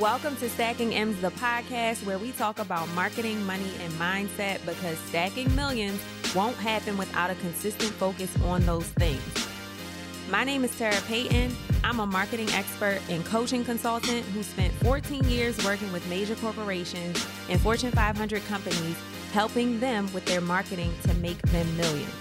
Welcome to Stacking M's, the podcast where we talk about marketing, money, and mindset because stacking millions won't happen without a consistent focus on those things. My name is Tara Payton. I'm a marketing expert and coaching consultant who spent 14 years working with major corporations and Fortune 500 companies, helping them with their marketing to make them millions.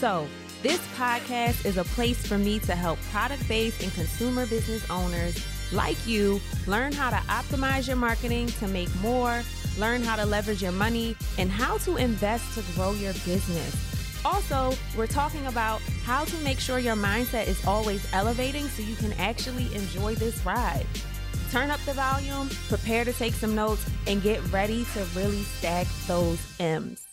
So, this podcast is a place for me to help product based and consumer business owners like you learn how to optimize your marketing to make more, learn how to leverage your money, and how to invest to grow your business. Also, we're talking about how to make sure your mindset is always elevating so you can actually enjoy this ride. Turn up the volume, prepare to take some notes, and get ready to really stack those M's.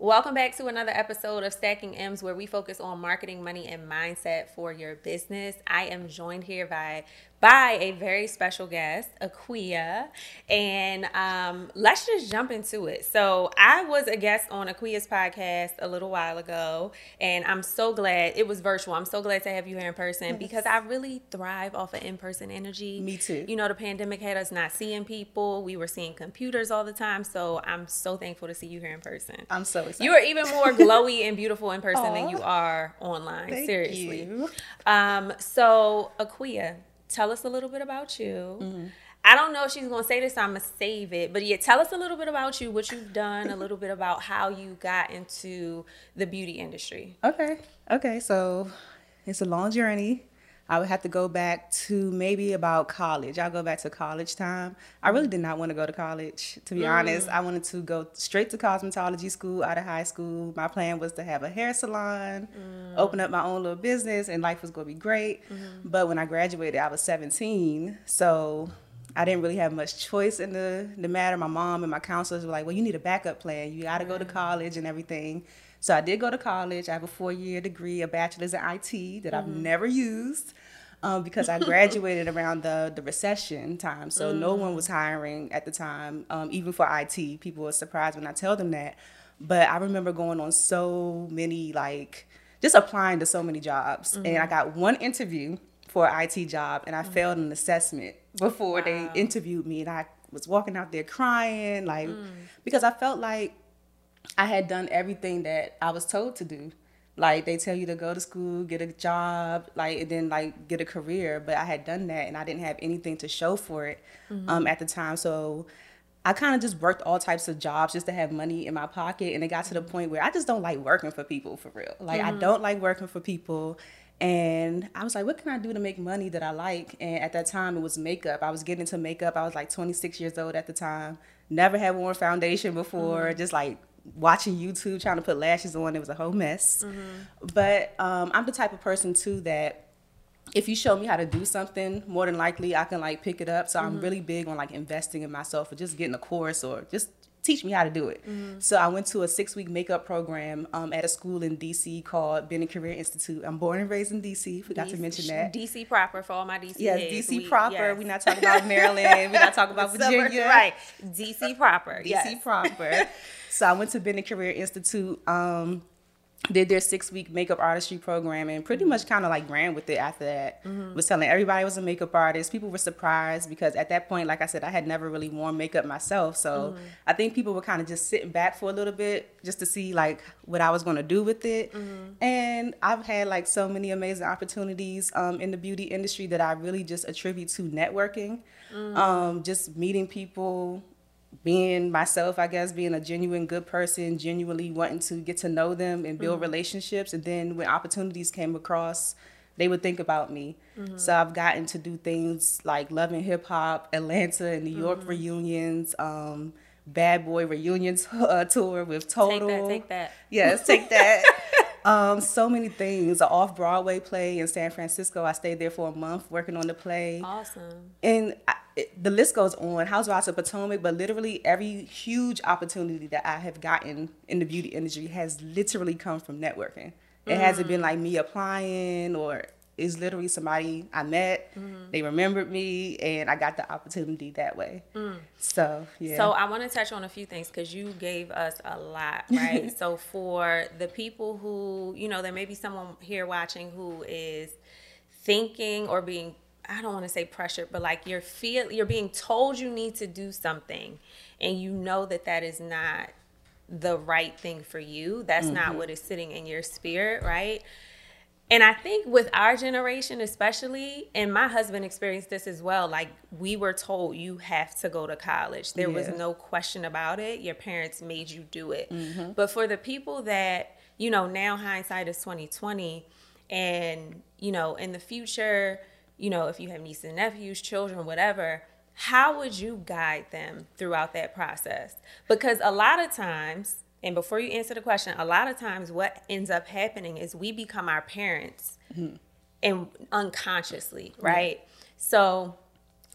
Welcome back to another episode of Stacking M's, where we focus on marketing, money, and mindset for your business. I am joined here by by a very special guest, Akua. And um, let's just jump into it. So, I was a guest on Akua's podcast a little while ago, and I'm so glad it was virtual. I'm so glad to have you here in person yes. because I really thrive off of in person energy. Me too. You know, the pandemic had us not seeing people, we were seeing computers all the time. So, I'm so thankful to see you here in person. I'm so excited. You are even more glowy and beautiful in person than you are online. Thank Seriously. Um, so, Akua, tell us a little bit about you. Mm-hmm. I don't know if she's gonna say this, so I'm gonna save it. But yeah, tell us a little bit about you, what you've done, a little bit about how you got into the beauty industry. Okay. Okay. So it's a long journey. I would have to go back to maybe about college. I'll go back to college time. I really did not want to go to college, to be mm. honest. I wanted to go straight to cosmetology school out of high school. My plan was to have a hair salon, mm. open up my own little business, and life was going to be great. Mm-hmm. But when I graduated, I was 17. So I didn't really have much choice in the, the matter. My mom and my counselors were like, well, you need a backup plan. You got to go to college and everything. So I did go to college. I have a four year degree, a bachelor's in IT that mm-hmm. I've never used. Um, because I graduated around the, the recession time. So mm. no one was hiring at the time, um, even for IT. People were surprised when I tell them that. But I remember going on so many, like, just applying to so many jobs. Mm-hmm. And I got one interview for an IT job and I mm-hmm. failed an assessment before wow. they interviewed me. And I was walking out there crying, like, mm. because I felt like I had done everything that I was told to do. Like they tell you to go to school, get a job, like and then like get a career. But I had done that and I didn't have anything to show for it mm-hmm. um, at the time. So I kind of just worked all types of jobs just to have money in my pocket. And it got to the point where I just don't like working for people for real. Like mm-hmm. I don't like working for people. And I was like, what can I do to make money that I like? And at that time, it was makeup. I was getting into makeup. I was like 26 years old at the time. Never had worn foundation before. Mm-hmm. Just like watching YouTube trying to put lashes on. It was a whole mess. Mm-hmm. But um, I'm the type of person too that if you show me how to do something, more than likely I can like pick it up. So mm-hmm. I'm really big on like investing in myself or just getting a course or just teach me how to do it. Mm-hmm. So I went to a six week makeup program um, at a school in DC called Bennett Career Institute. I'm born and raised in DC. Forgot DC, to mention that. DC proper for all my DC. Yes, DC we, proper. Yes. We're not talking about Maryland. We're not talking about Virginia. right. DC proper. DC yes. proper. so I went to Bennett Career Institute. Um, did their six week makeup artistry program and pretty much kind of like ran with it after that. Mm-hmm. Was telling everybody I was a makeup artist. People were surprised because at that point, like I said, I had never really worn makeup myself. So mm-hmm. I think people were kind of just sitting back for a little bit just to see like what I was going to do with it. Mm-hmm. And I've had like so many amazing opportunities um, in the beauty industry that I really just attribute to networking, mm-hmm. um, just meeting people being myself, I guess, being a genuine good person, genuinely wanting to get to know them and build mm-hmm. relationships. And then when opportunities came across, they would think about me. Mm-hmm. So I've gotten to do things like Love and Hip Hop, Atlanta and New York mm-hmm. reunions, um, Bad Boy reunions uh, tour with Total. Take that, take that. Yes, take that. um, so many things. An off Broadway play in San Francisco. I stayed there for a month working on the play. Awesome. And I, the list goes on. Housewives of Potomac, but literally every huge opportunity that I have gotten in the beauty industry has literally come from networking. It mm. hasn't been like me applying or it's literally somebody I met. Mm. They remembered me, and I got the opportunity that way. Mm. So yeah. So I want to touch on a few things because you gave us a lot, right? so for the people who you know, there may be someone here watching who is thinking or being I don't want to say pressured, but like you're feel you're being told you need to do something and you know that that is not the right thing for you. That's mm-hmm. not what is sitting in your spirit, right? And I think with our generation, especially, and my husband experienced this as well, like we were told you have to go to college. There yeah. was no question about it. Your parents made you do it. Mm-hmm. But for the people that, you know, now hindsight is 2020 and, you know, in the future, you know, if you have nieces and nephews, children, whatever, how would you guide them throughout that process? Because a lot of times, and before you answer the question, a lot of times what ends up happening is we become our parents mm-hmm. and unconsciously, right? So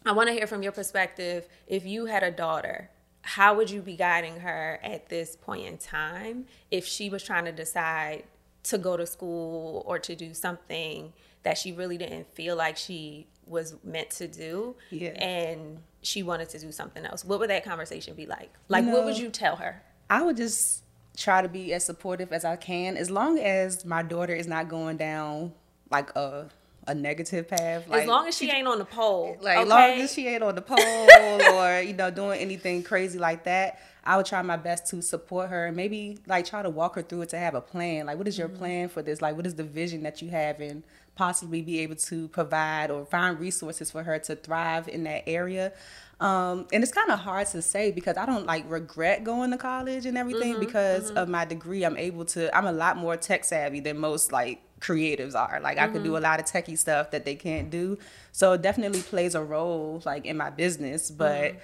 I want to hear from your perspective if you had a daughter, how would you be guiding her at this point in time if she was trying to decide to go to school or to do something that she really didn't feel like she was meant to do yeah. and she wanted to do something else? What would that conversation be like? Like, you know, what would you tell her? I would just try to be as supportive as I can, as long as my daughter is not going down like a a negative path. Like, as long as she, ain't on the pole. Like okay? long as she ain't on the pole or, you know, doing anything crazy like that, I would try my best to support her and maybe like try to walk her through it to have a plan. Like what is your mm-hmm. plan for this? Like what is the vision that you have and possibly be able to provide or find resources for her to thrive in that area. Um, and it's kind of hard to say because I don't like regret going to college and everything mm-hmm, because mm-hmm. of my degree. I'm able to, I'm a lot more tech savvy than most like creatives are. Like mm-hmm. I could do mm-hmm. a lot of techie stuff that they can't do. So it definitely plays a role like in my business, but mm-hmm.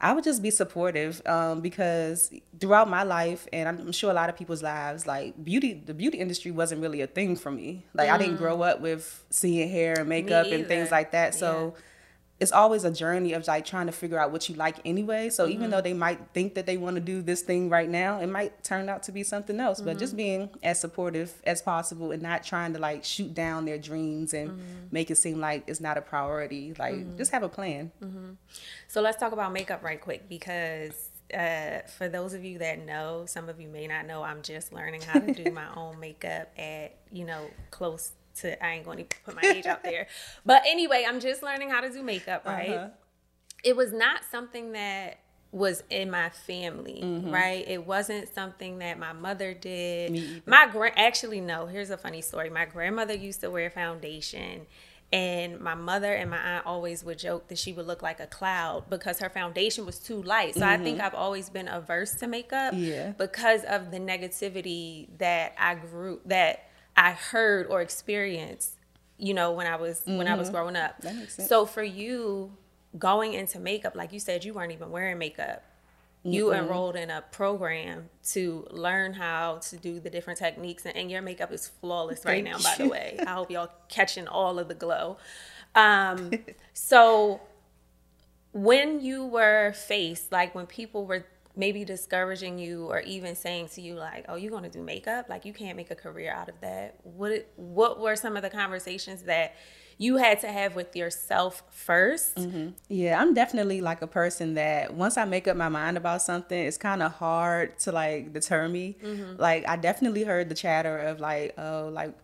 I would just be supportive um, because throughout my life, and I'm sure a lot of people's lives, like beauty, the beauty industry wasn't really a thing for me. Like mm. I didn't grow mm. up with seeing hair and makeup and things like that. So yeah it's always a journey of like trying to figure out what you like anyway. So mm-hmm. even though they might think that they want to do this thing right now, it might turn out to be something else. Mm-hmm. But just mm-hmm. being as supportive as possible and not trying to like shoot down their dreams and mm-hmm. make it seem like it's not a priority. Like mm-hmm. just have a plan. Mm-hmm. So let's talk about makeup right quick because uh, for those of you that know, some of you may not know, I'm just learning how to do my own makeup at you know close to I ain't going to put my age out there. But anyway, I'm just learning how to do makeup, right? Uh-huh. It was not something that was in my family, mm-hmm. right? It wasn't something that my mother did. My grand actually no, here's a funny story. My grandmother used to wear foundation and my mother and my aunt always would joke that she would look like a cloud because her foundation was too light. So mm-hmm. I think. I've always been averse to makeup yeah. because of the negativity that I grew that I heard or experienced, you know, when I was mm-hmm. when I was mm-hmm. growing up. So for you going into makeup, like you said, you weren't even wearing makeup. Mm-hmm. You enrolled in a program to learn how to do the different techniques, and, and your makeup is flawless right now. By the way, I hope y'all catching all of the glow. Um, so when you were faced, like when people were maybe discouraging you or even saying to you like oh you're going to do makeup like you can't make a career out of that what what were some of the conversations that you had to have with yourself 1st mm-hmm. yeah i'm definitely like a person that once i make up my mind about something it's kind of hard to like deter me mm-hmm. like i definitely heard the chatter of like oh like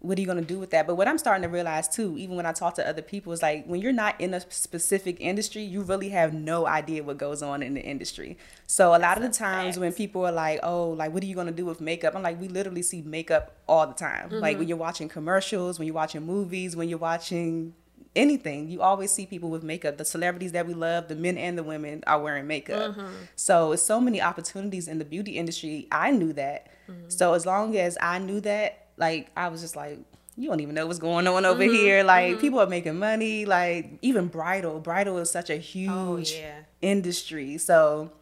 what are you going to do with that? But what I'm starting to realize too, even when I talk to other people, is like when you're not in a specific industry, you really have no idea what goes on in the industry. So a lot of the times when people are like, "Oh, like what are you going to do with makeup?" I'm like, we literally see makeup all the time. Mm-hmm. Like when you're watching commercials, when you're watching movies, when you're watching anything, you always see people with makeup. The celebrities that we love, the men and the women, are wearing makeup. Mm-hmm. So it's so many opportunities in the beauty industry. I knew that. Mm-hmm. So as long as I knew that like I was just like, you don't even know what's going on over mm-hmm, here. Like mm-hmm. people are making money. Like even bridal, bridal is such a oh, huge oh, yeah. industry. So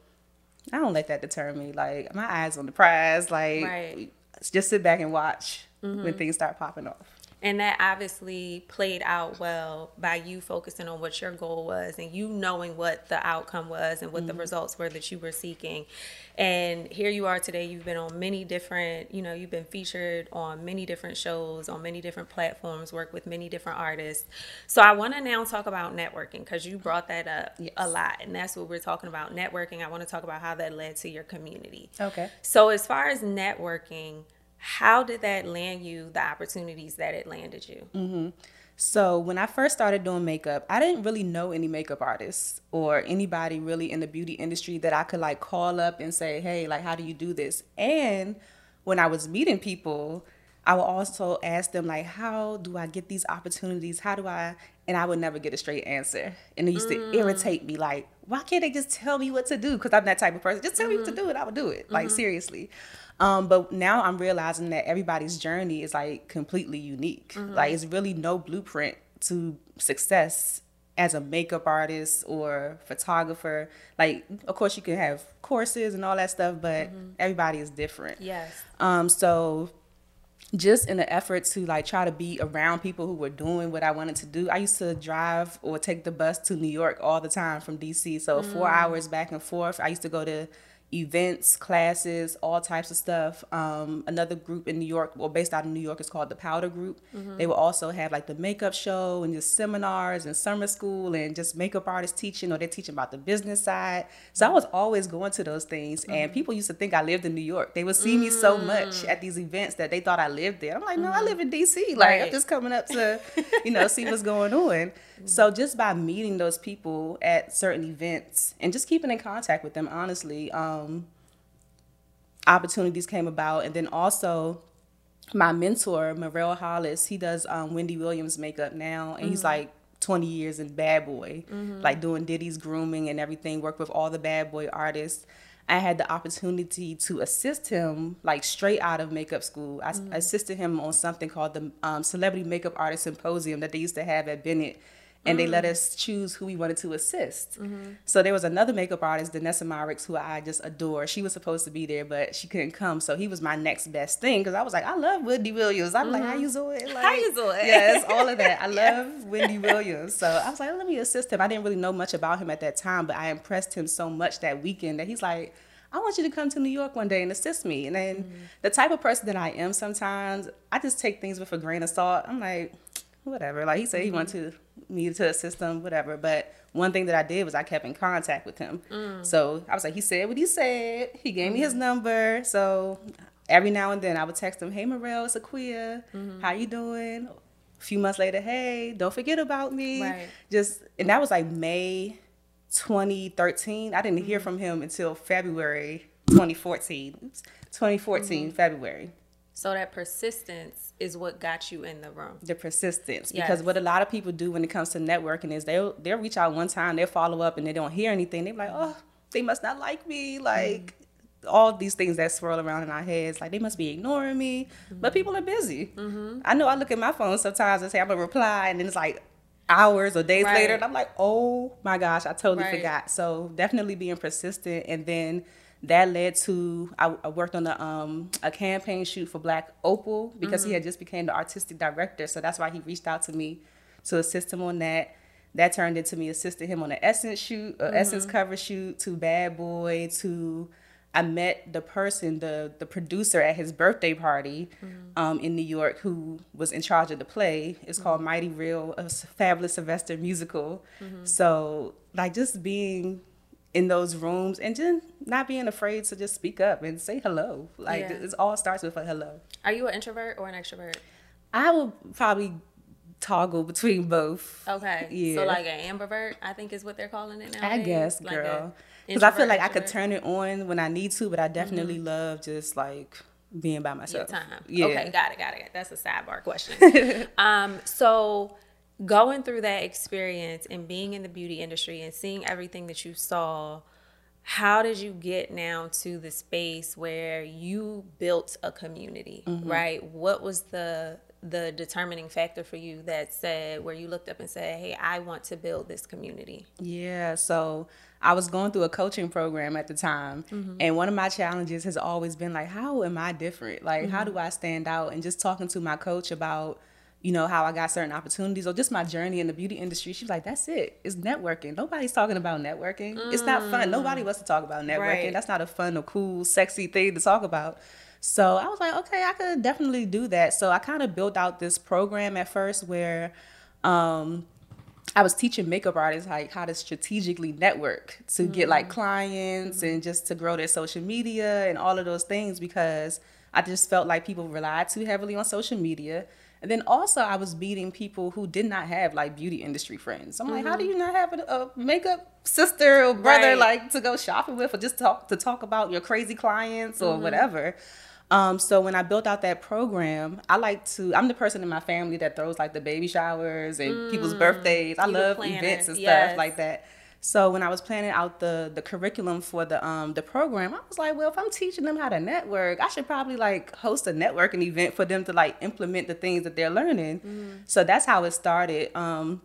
I don't let that deter me. Like my eyes on the prize. Like right. just sit back and watch mm-hmm. when things start popping off. And that obviously played out well by you focusing on what your goal was and you knowing what the outcome was and what mm-hmm. the results were that you were seeking. And here you are today. You've been on many different, you know, you've been featured on many different shows, on many different platforms, work with many different artists. So I want to now talk about networking because you brought that up yes. a lot. And that's what we're talking about networking. I want to talk about how that led to your community. Okay. So, as far as networking, how did that land you the opportunities that it landed you? Mm-hmm. So when I first started doing makeup, I didn't really know any makeup artists or anybody really in the beauty industry that I could like call up and say, "Hey, like how do you do this?" And when I was meeting people, I would also ask them like, "How do I get these opportunities? How do I?" And I would never get a straight answer, and it used mm. to irritate me. Like, why can't they just tell me what to do? Because I'm that type of person. Just tell mm-hmm. me what to mm-hmm. do, and I would do it. Like mm-hmm. seriously. Um, but now I'm realizing that everybody's journey is like completely unique. Mm-hmm. Like it's really no blueprint to success as a makeup artist or photographer. Like, of course, you can have courses and all that stuff, but mm-hmm. everybody is different. Yes. Um. So just in the effort to like try to be around people who were doing what I wanted to do. I used to drive or take the bus to New York all the time from DC. So mm. four hours back and forth. I used to go to events, classes, all types of stuff. Um, another group in New York, well, based out of New York, is called the Powder Group. Mm-hmm. They will also have like the makeup show and just seminars and summer school and just makeup artists teaching, or they're teaching about the business side. So I was always going to those things, mm-hmm. and people used to think I lived in New York. They would see mm-hmm. me so much mm. at these events that they thought I lived there. I'm like, no, I mm-hmm. live in DC. Like right. I'm just coming up to, you know, see what's going on. So just by meeting those people at certain events and just keeping in contact with them, honestly, um, opportunities came about. And then also my mentor, Merrell Hollis, he does um, Wendy Williams makeup now, and mm-hmm. he's like 20 years in Bad Boy, mm-hmm. like doing Diddy's grooming and everything, worked with all the Bad Boy artists. I had the opportunity to assist him like straight out of makeup school. I mm-hmm. assisted him on something called the um, Celebrity Makeup Artist Symposium that they used to have at Bennett and mm-hmm. they let mm. us choose who we wanted to assist. Mm-hmm. So there was another makeup artist, Danessa Myricks, who I just adore. She was supposed to be there, but she couldn't come. So he was my next best thing because I was like, I love Wendy Williams. I'm mm-hmm. like, how you doing? Like, how you doing? Yes, all of that. I love Wendy Williams. So I was like, let me assist him. I didn't really know much about him at that time, but I impressed him so much that weekend that he's like, I want you to come to New York one day and assist me. And then mm-hmm. the type of person that I am sometimes, I just take things with a grain of salt. I'm like, whatever. Like he said, he wanted mm-hmm. to me to assist him, whatever. But one thing that I did was I kept in contact with him. Mm. So I was like, he said what he said. He gave mm-hmm. me his mm-hmm. number. So every now and then I would text him, "Hey, Merrell, it's Akua. Mm-hmm. How you doing?" A few months later, "Hey, don't forget about me." Right. Just and that was like May 2013. I didn't hear mm-hmm. from him until February 2014. Oops, 2014 mm-hmm. February. So that persistence is what got you in the room. The persistence, yes. because what a lot of people do when it comes to networking is they'll they'll reach out one time, they'll follow up, and they don't hear anything. They're like, oh, they must not like me, like. Mm-hmm. All these things that swirl around in our heads, like they must be ignoring me, mm-hmm. but people are busy. Mm-hmm. I know I look at my phone sometimes and say I'm gonna reply, and then it's like hours or days right. later, and I'm like, oh my gosh, I totally right. forgot. So definitely being persistent, and then that led to I, I worked on a um, a campaign shoot for Black Opal because mm-hmm. he had just became the artistic director. So that's why he reached out to me to assist him on that. That turned into me assisting him on an Essence shoot, an mm-hmm. Essence cover shoot, to Bad Boy, to I met the person, the the producer at his birthday party mm-hmm. um, in New York, who was in charge of the play. It's called mm-hmm. Mighty Real, a fabulous Sylvester musical. Mm-hmm. So like just being in those rooms and just not being afraid to just speak up and say hello. Like yeah. it all starts with a hello. Are you an introvert or an extrovert? I will probably toggle between both. Okay. Yeah. So like an ambivert, I think is what they're calling it now. I guess, girl. Because I feel like I could turn it on when I need to, but I definitely mm-hmm. love just like being by myself. Your time. Yeah. Okay, got it, got it. That's a sidebar question. um, so going through that experience and being in the beauty industry and seeing everything that you saw how did you get now to the space where you built a community mm-hmm. right what was the the determining factor for you that said where you looked up and said hey i want to build this community yeah so i was going through a coaching program at the time mm-hmm. and one of my challenges has always been like how am i different like mm-hmm. how do i stand out and just talking to my coach about you know, how I got certain opportunities or just my journey in the beauty industry. She was like, that's it. It's networking. Nobody's talking about networking. Mm. It's not fun. Nobody wants to talk about networking. Right. That's not a fun or cool, sexy thing to talk about. So I was like, okay, I could definitely do that. So I kind of built out this program at first where um, I was teaching makeup artists like how to strategically network to mm. get like mm. clients mm. and just to grow their social media and all of those things because I just felt like people relied too heavily on social media And then also I was meeting people who did not have like beauty industry friends. I'm like, how do Mm-hmm. you not have a, a makeup sister or brother Right. like to go shopping with or just talk to talk about your crazy clients Mm-hmm. or whatever. Um, so when I built out that program, I like to. I'm the person in my family that throws like the baby showers and people's birthdays. I You love events and yes. stuff like that. So when I was planning out the the curriculum for the um the program, I was like, well, if I'm teaching them how to network, I should probably like host a networking event for them to like implement the things that they're learning. So that's how it started. Um,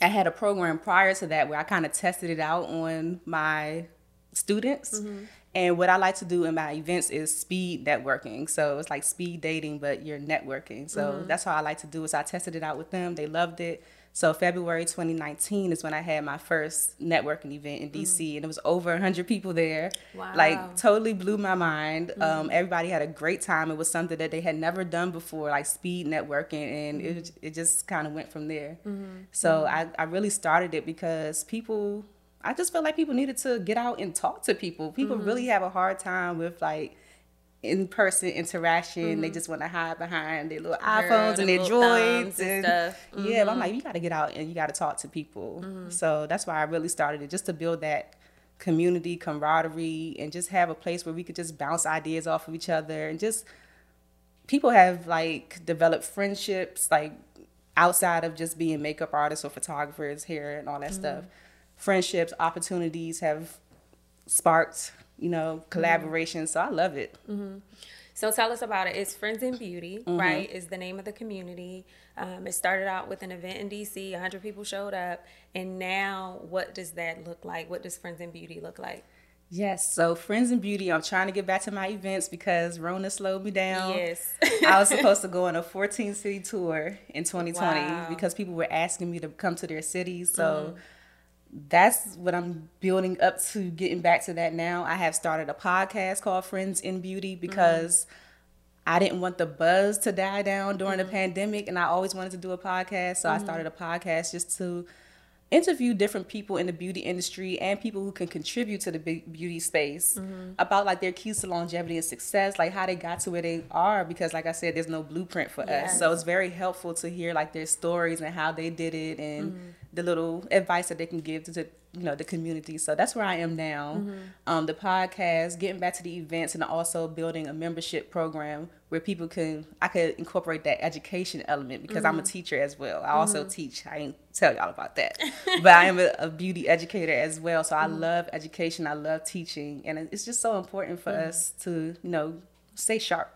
I had a program prior to that where I kind of tested it out on my students. And what I like to do in my events is speed networking. So it's like speed dating, but you're networking. So that's how I like to do is I tested it out with them. They loved it. So February 2019 is when I had my first networking event in DC, mm. and it was over 100 people there. Wow. Like totally blew my mind. Mm-hmm. Um, everybody had a great time. It was something that they had never done before, like speed networking, and it mm-hmm. it just kind of went from there. Mm-hmm. So I, I really started it because people, I just felt like people needed to get out and talk to people. People really have a hard time with like in person interaction. They mm-hmm. just want to hide behind their little iPhones and their droids and and, stuff. Mm-hmm. yeah. But I'm mm-hmm. like, you got to get out and you got to talk to people. Mm-hmm. So that's why I really started it, just to build that community camaraderie and just have a place where we could just bounce ideas off of each other and just people have like developed friendships like outside of just being makeup artists or photographers hair and all that stuff friendships opportunities have sparked you know collaboration so i love it So tell us about it. It's Friends in Beauty, Mm-hmm. right? Is the name of the community. Um, it started out with an event in DC. 100 people showed up, and now what does that look like? What does Friends in Beauty look like? yes so friends in beauty i'm trying to get back to my events because rona slowed me down Yes. I was supposed to go on a 14 city tour in 2020 Wow. because people were asking me to come to their cities. So that's what I'm building up to getting back to that now. I have started a podcast called Friends in Beauty mm-hmm. because I didn't want the buzz to die down during the mm-hmm. pandemic and I always wanted to do a podcast. So I mm-hmm. started a podcast just to interview different people in the beauty industry and people who can contribute to the beauty space about like their keys to longevity and success, like how they got to where they are. Because like I said, there's no blueprint for us, so it's very helpful to hear like their stories and how they did it and the little advice that they can give to the you know the community. So that's where I am now. Mm-hmm. Um, the podcast, getting back to the events, and also building a membership program where people can I could incorporate that education element because I'm a mm-hmm. teacher as well. I also mm-hmm. teach. I ain't tell y'all about that, but I am a, a beauty educator as well. So I love education. I love teaching, and it's just so important for us to you know stay sharp.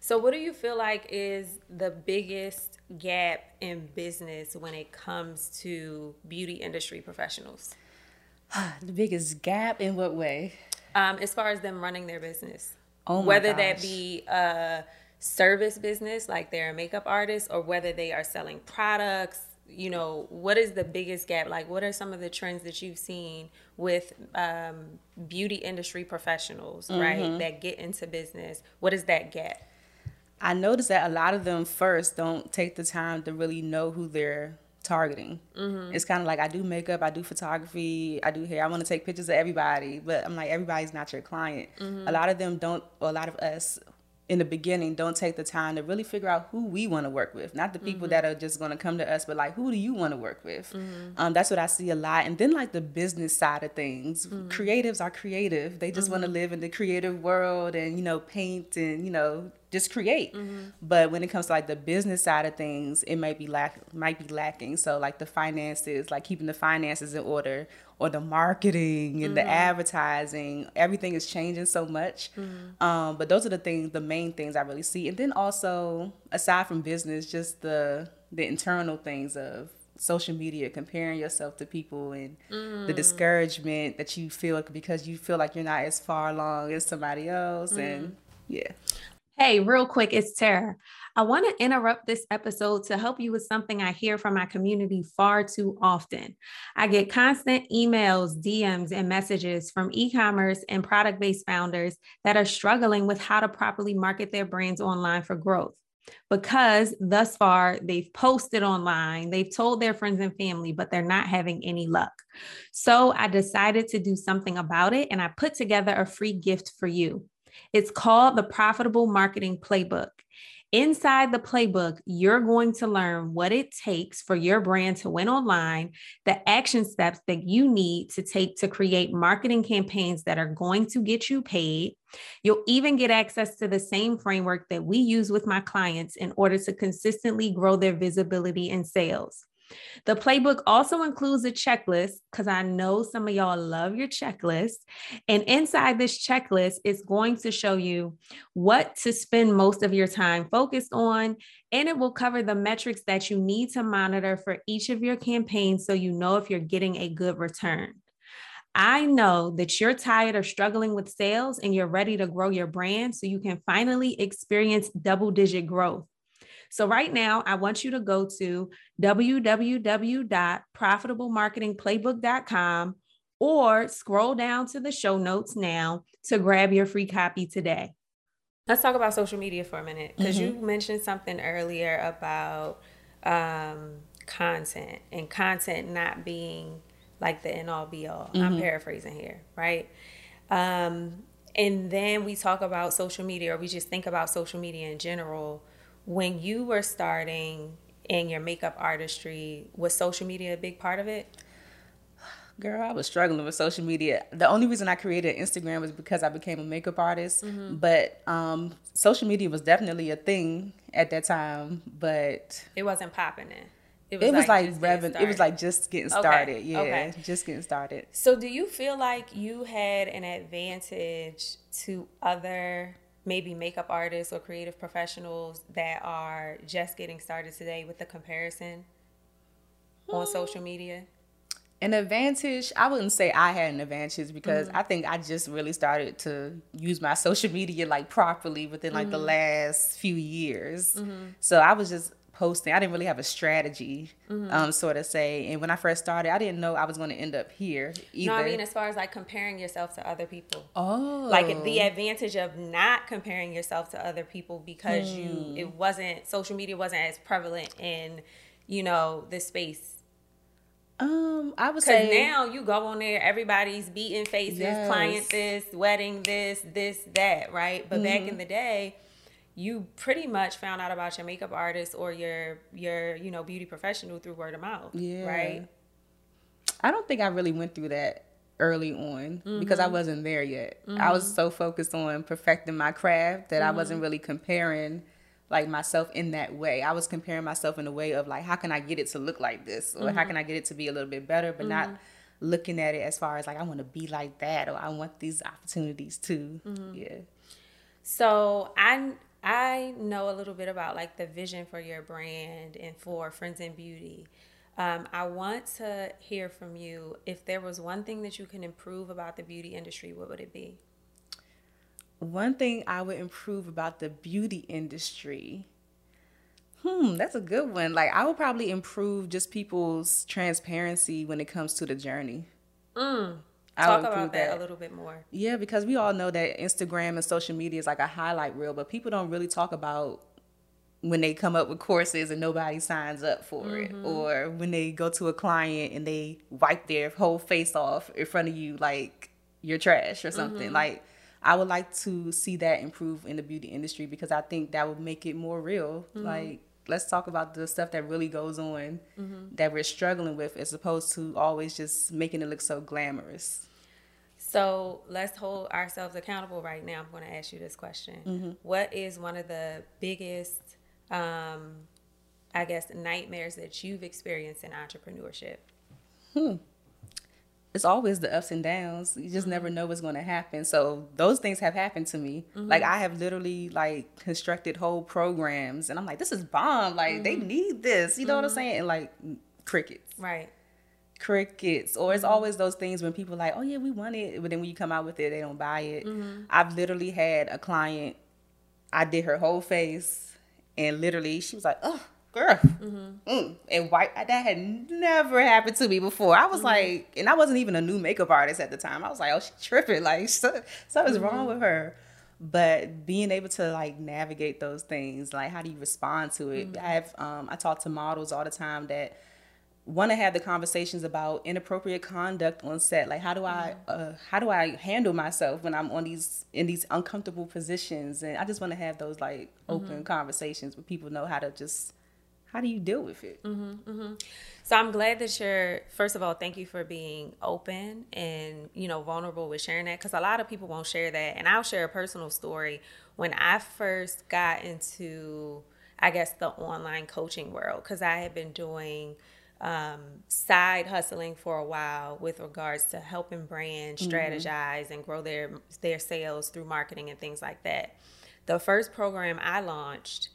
So, what do you feel like is the biggest gap in business when it comes to beauty industry professionals? The biggest gap in what way? Um, as far as them running their business, Oh whether that be a service business, like they're a makeup artist, or whether they are selling products. You know, what is the biggest gap? Like, what are some of the trends that you've seen with um, beauty industry professionals, Mm-hmm. right, that get into business? What is that gap? I noticed that a lot of them first don't take the time to really know who they're targeting. Mm-hmm. It's kind of like I do makeup, I do photography, I do hair. I want to take pictures of everybody, but I'm like everybody's not your client. Mm-hmm. A lot of them don't, or a lot of us in the beginning don't take the time to really figure out who we want to work with, not the people mm-hmm. that are just going to come to us, but like who do you want to work with? Um, that's what I see a lot. And then like the business side of things, creatives are creative. They just want to live in the creative world and you know paint and you know just create. Mm-hmm. But when it comes to like the business side of things, it might be lack might be lacking. So like the finances, like keeping the finances in order, or the marketing and the mm-hmm. advertising, everything is changing so much. Mm-hmm. Um, but those are the things, the main things I really see. And then also aside from business, just the the internal things of social media comparing yourself to people and the mm. discouragement that you feel because you feel like you're not as far along as somebody else and mm. yeah Hey, real quick, it's Tara. I want to interrupt this episode to help you with something I hear from my community far too often. I get constant emails, DMs, and messages from e commerce and product based founders that are struggling with how to properly market their brands online for growth. Because thus far, they've posted online, they've told their friends and family, but they're not having any luck. So I decided to do something about it and I put together a free gift for you. It's called the Profitable Marketing Playbook. Inside the playbook, you're going to learn what it takes for your brand to win online, the action steps that you need to take to create marketing campaigns that are going to get you paid. You'll even get access to the same framework that we use with my clients in order to consistently grow their visibility and sales. The playbook also includes a checklist because I know some of y'all love your checklist. And inside this checklist, it's going to show you what to spend most of your time focused on. And it will cover the metrics that you need to monitor for each of your campaigns so you know if you're getting a good return. I know that you're tired of struggling with sales and you're ready to grow your brand so you can finally experience double digit growth. So, right now, I want you to go to www.profitablemarketingplaybook.com or scroll down to the show notes now to grab your free copy today. Let's talk about social media for a minute because mm-hmm. you mentioned something earlier about um, content and content not being like the end all be all. Mm-hmm. I'm paraphrasing here, right? Um, and then we talk about social media or we just think about social media in general when you were starting in your makeup artistry, was social media a big part of it? Girl, I was struggling with social media. The only reason I created Instagram was because I became a makeup artist. Mm-hmm. But um, social media was definitely a thing at that time. But it wasn't popping in. It was, it was like, like It was like just getting started. Okay. Yeah, okay. just getting started. So, do you feel like you had an advantage to other maybe makeup artists or creative professionals that are just getting started today with the comparison hmm. on social media? An advantage, I wouldn't say I had an advantage because mm-hmm. I think I just really started to use my social media like properly within like mm-hmm. the last few years. Mm-hmm. So I was just posting. I didn't really have a strategy, mm-hmm. um, sort of say. And when I first started, I didn't know I was going to end up here either. No, I mean as far as like comparing yourself to other people. Oh, like the advantage of not comparing yourself to other people because hmm. you it wasn't social media wasn't as prevalent in you know this space. Um, I would say now you go on there, everybody's beating faces, yes. client this, wedding this, this, that, right? But mm-hmm. back in the day you pretty much found out about your makeup artist or your your you know beauty professional through word of mouth yeah right i don't think i really went through that early on mm-hmm. because i wasn't there yet mm-hmm. i was mm-hmm. so focused on perfecting my craft that mm-hmm. i wasn't really comparing like myself in that way i was comparing myself in a way of like how can i get it to look like this or how mm-hmm. can i get it to be a little bit better but not mm-hmm. looking at it as far as like i want to be like that or i want these opportunities too yeah so i I know a little bit about like the vision for your brand and for Friends in Beauty. Um, I want to hear from you. If there was one thing that you can improve about the beauty industry, what would it be? One thing I would improve about the beauty industry. Hmm, that's a good one. Like I would probably improve just people's transparency when it comes to the journey. Mm. Talk about that, that, a little bit more. Yeah, because we all know that Instagram and social media is like a highlight reel, but people don't really talk about when they come up with courses and nobody signs up for mm-hmm. it, or when they go to a client and they wipe their whole face off in front of you like you're trash or something. Mm-hmm. Like, I would like to see that improve in the beauty industry because I think that would make it more real. Mm-hmm. Like, let's talk about the stuff that really goes on mm-hmm. that we're struggling with as opposed to always just making it look so glamorous. So let's hold ourselves accountable right now. I'm going to ask you this question. Mm-hmm. what is one of the biggest um, i guess nightmares that you've experienced in entrepreneurship? Hmm it's always the ups and downs. You just never know what's going to happen. So those things have happened to me. Mm-hmm. Like I have literally like constructed whole programs, and I'm like, this is bomb. Like mm-hmm. they need this. You know mm-hmm. what I'm mm-hmm. saying? And like crickets. Right. Crickets. Or it's mm-hmm. always those things when people like, oh yeah, we want it, but then when you come out with it, they don't buy it. Mm-hmm. I've literally had a client. I did her whole face, and literally she was like, oh girl, mm-hmm. mm. and white that had never happened to me before. I was mm-hmm. like, and I wasn't even a new makeup artist at the time. I was like, oh, she's tripping, like something's mm-hmm. wrong with her. But being able to like navigate those things, like how do you respond to it? Mm-hmm. I have um, I talk to models all the time that want to have the conversations about inappropriate conduct on set like how do i uh, how do i handle myself when i'm on these in these uncomfortable positions and i just want to have those like open conversations where people know how to just how do you deal with it mm-hmm, mm-hmm. So I'm glad that you're. First of all, thank you for being open and you know vulnerable with sharing that because a lot of people won't share that. And I'll share a personal story. When I first got into, I guess the online coaching world, because I had been doing um, side hustling for a while with regards to helping brands mm-hmm. strategize and grow their their sales through marketing and things like that. The first program I launched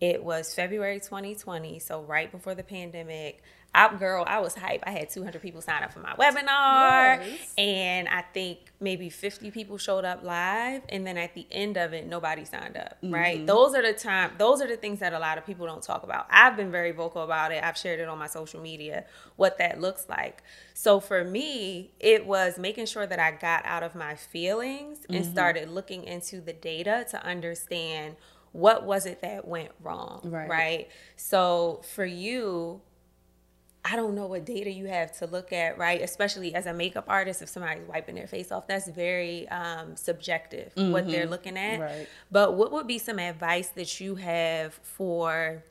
it was February 2020, so right before the pandemic. I, girl, I was hype. I had 200 people sign up for my webinar, and I think maybe 50 people showed up live. And then at the end of it, nobody signed up. Right? Mm-hmm. Those are the time. Those are the things that a lot of people don't talk about. I've been very vocal about it. I've shared it on my social media what that looks like. So for me, it was making sure that I got out of my feelings and mm-hmm. started looking into the data to understand what was it that went wrong Right. right? So for you i don't know what data you have to look at right? Especially as a makeup artist if somebody's wiping their face off that's very um, subjective what they're looking at. Right. but what would be some advice that you have for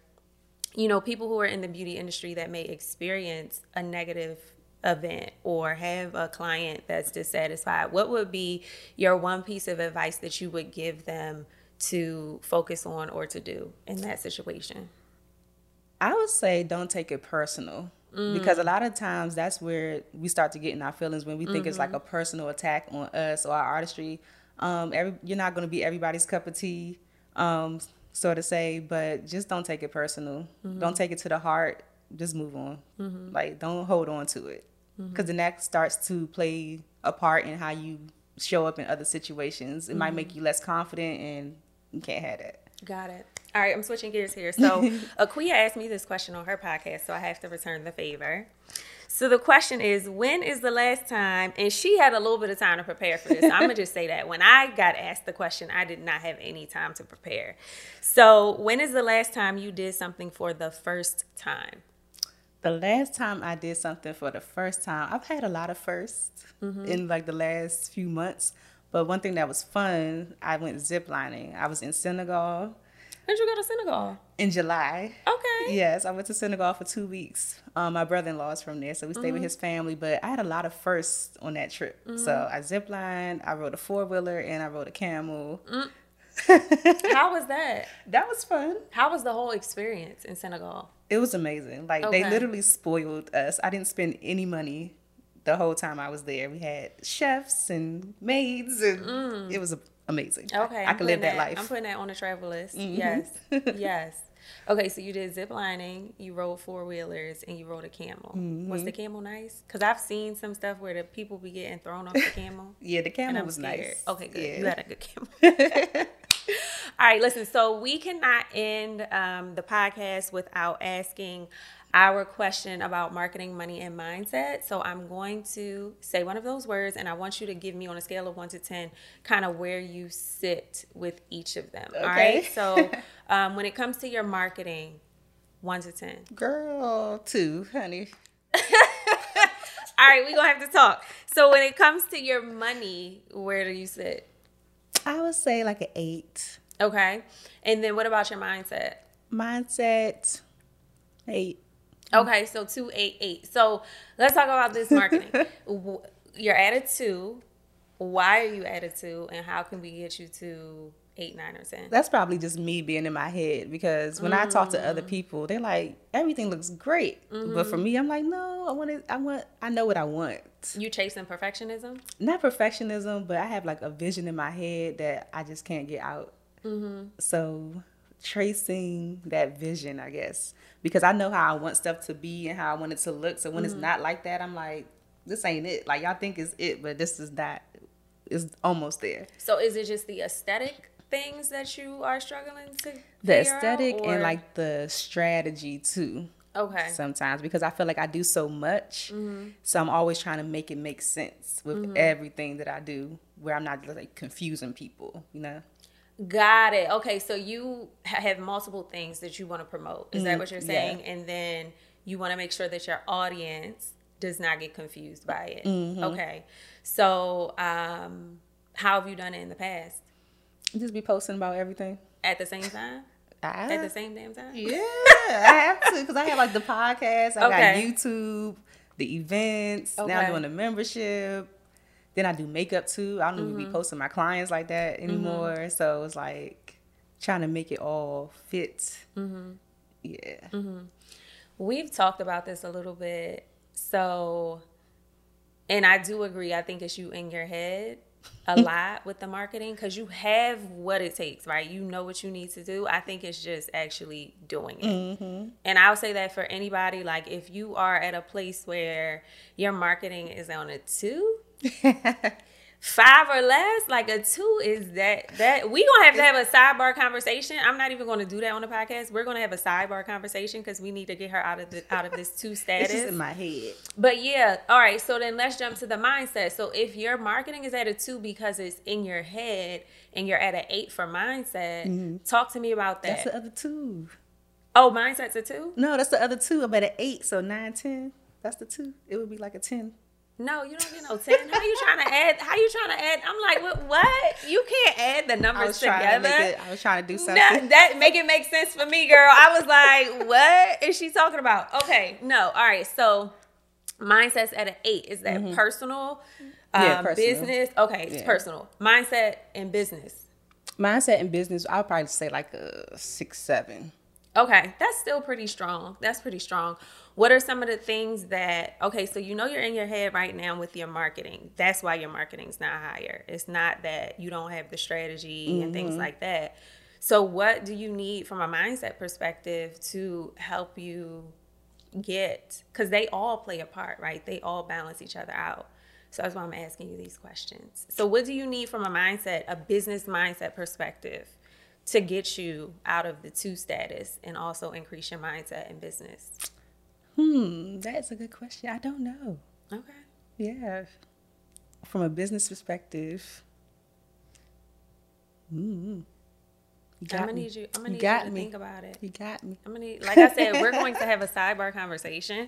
you know people who are in the beauty industry that may experience a negative event or have a client that's dissatisfied? What would be your one piece of advice that you would give them to focus on or to do in that situation I would say don't take it personal because a mm. lot of times that's where we start to get in our feelings when we think it's like mm-hmm. a personal attack on us or our artistry. Um, every, you're not going to be everybody's cup of tea, um, so to say, but just don't take it personal. Mm-hmm. Don't take it to the heart. Just move on. Mm-hmm. Like don't hold on to it because then that starts to play a part in how you show up in other situations. It might make you less confident, and you can't have that. Got it. All right, I'm switching gears here. So, Akua asked me this question on her podcast, so I have to return the favor. So, the question is When is the last time, and she had a little bit of time to prepare for this. So I'm going to just say that. When I got asked the question, I did not have any time to prepare. So, when is the last time you did something for the first time? The last time I did something for the first time, I've had a lot of 1st mm-hmm. in like the last few months. But one thing that was fun, I went ziplining. I was in Senegal When did you go to Senegal? in July. Okay. Yes, I went to Senegal for two weeks. Um, my brother-in-law is from there, so we stayed with mm-hmm. his family. But I had a lot of firsts on that trip. Mm-hmm. So I ziplined, I rode a four-wheeler, and I rode a camel. Mm. How was that? That was fun. How was the whole experience in Senegal? It was amazing. Like they literally spoiled us. I didn't spend any money the whole time I was there. We had chefs and maids, and it was amazing. Mm. Okay, I, I could live putting that life. Mm-hmm. I'm putting that on the travel list. Yes, yes. Okay, so you did zip lining, you rode four wheelers, and you rode a camel. Was Mm-hmm. the camel nice? Because I've seen some stuff where the people be getting thrown off the camel. yeah, the camel was scared. nice. Okay, good. Yeah. You had a good camel. All right, listen. So we cannot end um, the podcast without asking our question about marketing, money, and mindset. So I'm going to say one of those words, and I want you to give me on a scale of one to ten, kind of where you sit with each of them. All Okay. right. So um, when it comes to your marketing, one to ten. Girl, two, honey. All right, we're gonna have to talk. So when it comes to your money, where do you sit? I would say like an eight. Okay. And then what about your mindset? Mindset, eight. Okay, so two eight eight. So let's talk about this marketing. You're at a two. Why are you at a two, and how can we get you to eight, nine, or ten? That's probably just me being in my head because when I talk to Mm. other people, they're like, everything looks great. But Mm-hmm. for me, I'm like, no, I want it. I want. I know what I want. You chasing perfectionism? not perfectionism, but I have like a vision in my head that I just can't get out. So tracing that vision, I guess, because I know how I want stuff to be and how I want it to look. So when it's not like that, I'm like, this ain't it. Like y'all think it's it, but this is not. It's almost there. So is it just the aesthetic things that you are struggling to? The figure out, aesthetic and like the strategy too. okay, sometimes because I feel like I do so much. Mm-hmm. So I'm always trying to make it make sense with everything that I do where I'm not like confusing people, you know? Got it. Okay, so you have multiple things that you want to promote. Is that what you're Mm-hmm. yeah. saying? And then you want to make sure that your audience does not get confused by it. Mm-hmm. Okay. So, um, how have you done it in the past? Just be posting about everything. At the same time? I, At the same damn time? yeah, I have to because I have like the podcast. I Okay. got YouTube, the events. Now Okay. I'm doing the membership. Then I do makeup too. I don't even Mm-hmm. be posting my clients like that anymore. So it's like trying to make it all fit. Mm-hmm. Yeah. We've talked about this a little bit. So, and I do agree. I think it's you in your head a lot with the marketing because you have what it takes, right? You know what you need to do. I think it's just actually doing it. And I'll say that for anybody, like if you are at a place where your marketing is on a two, five or less, like a two is that that we gonna have to have a sidebar conversation. I'm not even gonna do that on the podcast. We're gonna have a sidebar conversation because we need to get her out of the out of this two It's status. just in my head. But yeah, all right. So then let's jump to the mindset. So if your marketing is at a two because it's in your head and you're at an eight for mindset, mm-hmm. talk to me about that. That's the other two. oh, mindset's a two? No, that's the other two. I'm at an eight, so nine, ten. That's the two. It would be like a ten. No, you don't get no ten. How you trying to add? How you trying to add? I'm like, what? What? You can't add the I numbers was together. to make it. I was trying to do something. No, that make it make sense for me, girl. I was like, what is she talking about? Okay, no, all right. So mindset's at an eight. Is that personal? Um, Mm-hmm. Yeah, personal. Business. Okay, it's Yeah. personal. Mindset and business. Mindset and business, I'll probably say like a six, seven. Okay, that's still pretty strong. That's pretty strong. What are some of the things that okay, so you know you're in your head right now with your marketing. That's why your marketing's not higher. It's not that you don't have the strategy and things mm-hmm. like that. So what do you need from a mindset perspective to help you get cuz they all play a part, right? They all balance each other out. So that's why I'm asking you these questions. So what do you need from a mindset, a business mindset perspective? To get you out of the two status and also increase your mindset in business? Hmm, that's a good question. I don't know. Okay. Yeah. From a business perspective. Mm. You I'm gonna me. need you. I'm gonna You need got you to me. think about it. You got me. I'm gonna need, like I said, we're going to have a sidebar conversation.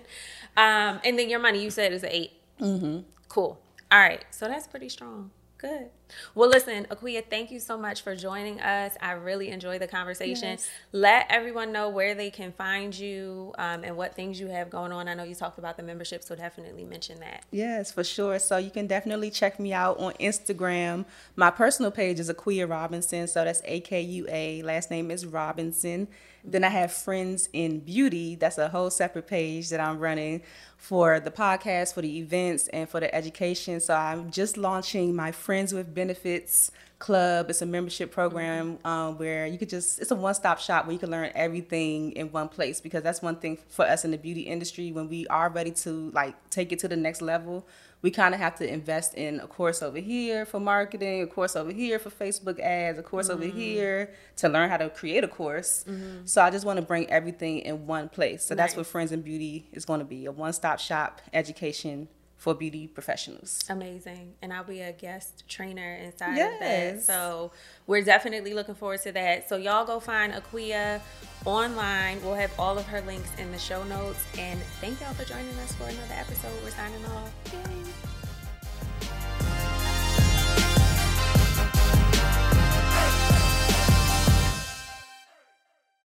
Um, and then your money, you said is an 8 Mm-hmm. Cool. All right. So that's pretty strong. Good. Well, listen, Akua, thank you so much for joining us. I really enjoyed the conversation. Yes. Let everyone know where they can find you um, and what things you have going on. I know you talked about the membership, so definitely mention that. Yes, for sure. So you can definitely check me out on Instagram. My personal page is Akua Robinson. So that's A K U A. Last name is Robinson. Then I have Friends in Beauty. That's a whole separate page that I'm running for the podcast, for the events, and for the education. So I'm just launching my Friends with Benefits club. It's a membership program um, where you could just, it's a one stop shop where you can learn everything in one place because that's one thing for us in the beauty industry. When we are ready to like take it to the next level, we kind of have to invest in a course over here for marketing, a course over here for Facebook ads, a course over here to learn how to create a course. So I just want to bring everything in one place. So that's what Friends in Beauty is going to be a one stop shop education for beauty professionals. Amazing. And I'll be a guest trainer inside of that. So we're definitely looking forward to that. So y'all go find Akua online. We'll have all of her links in the show notes. And thank y'all for joining us for another episode. We're signing off. Yay.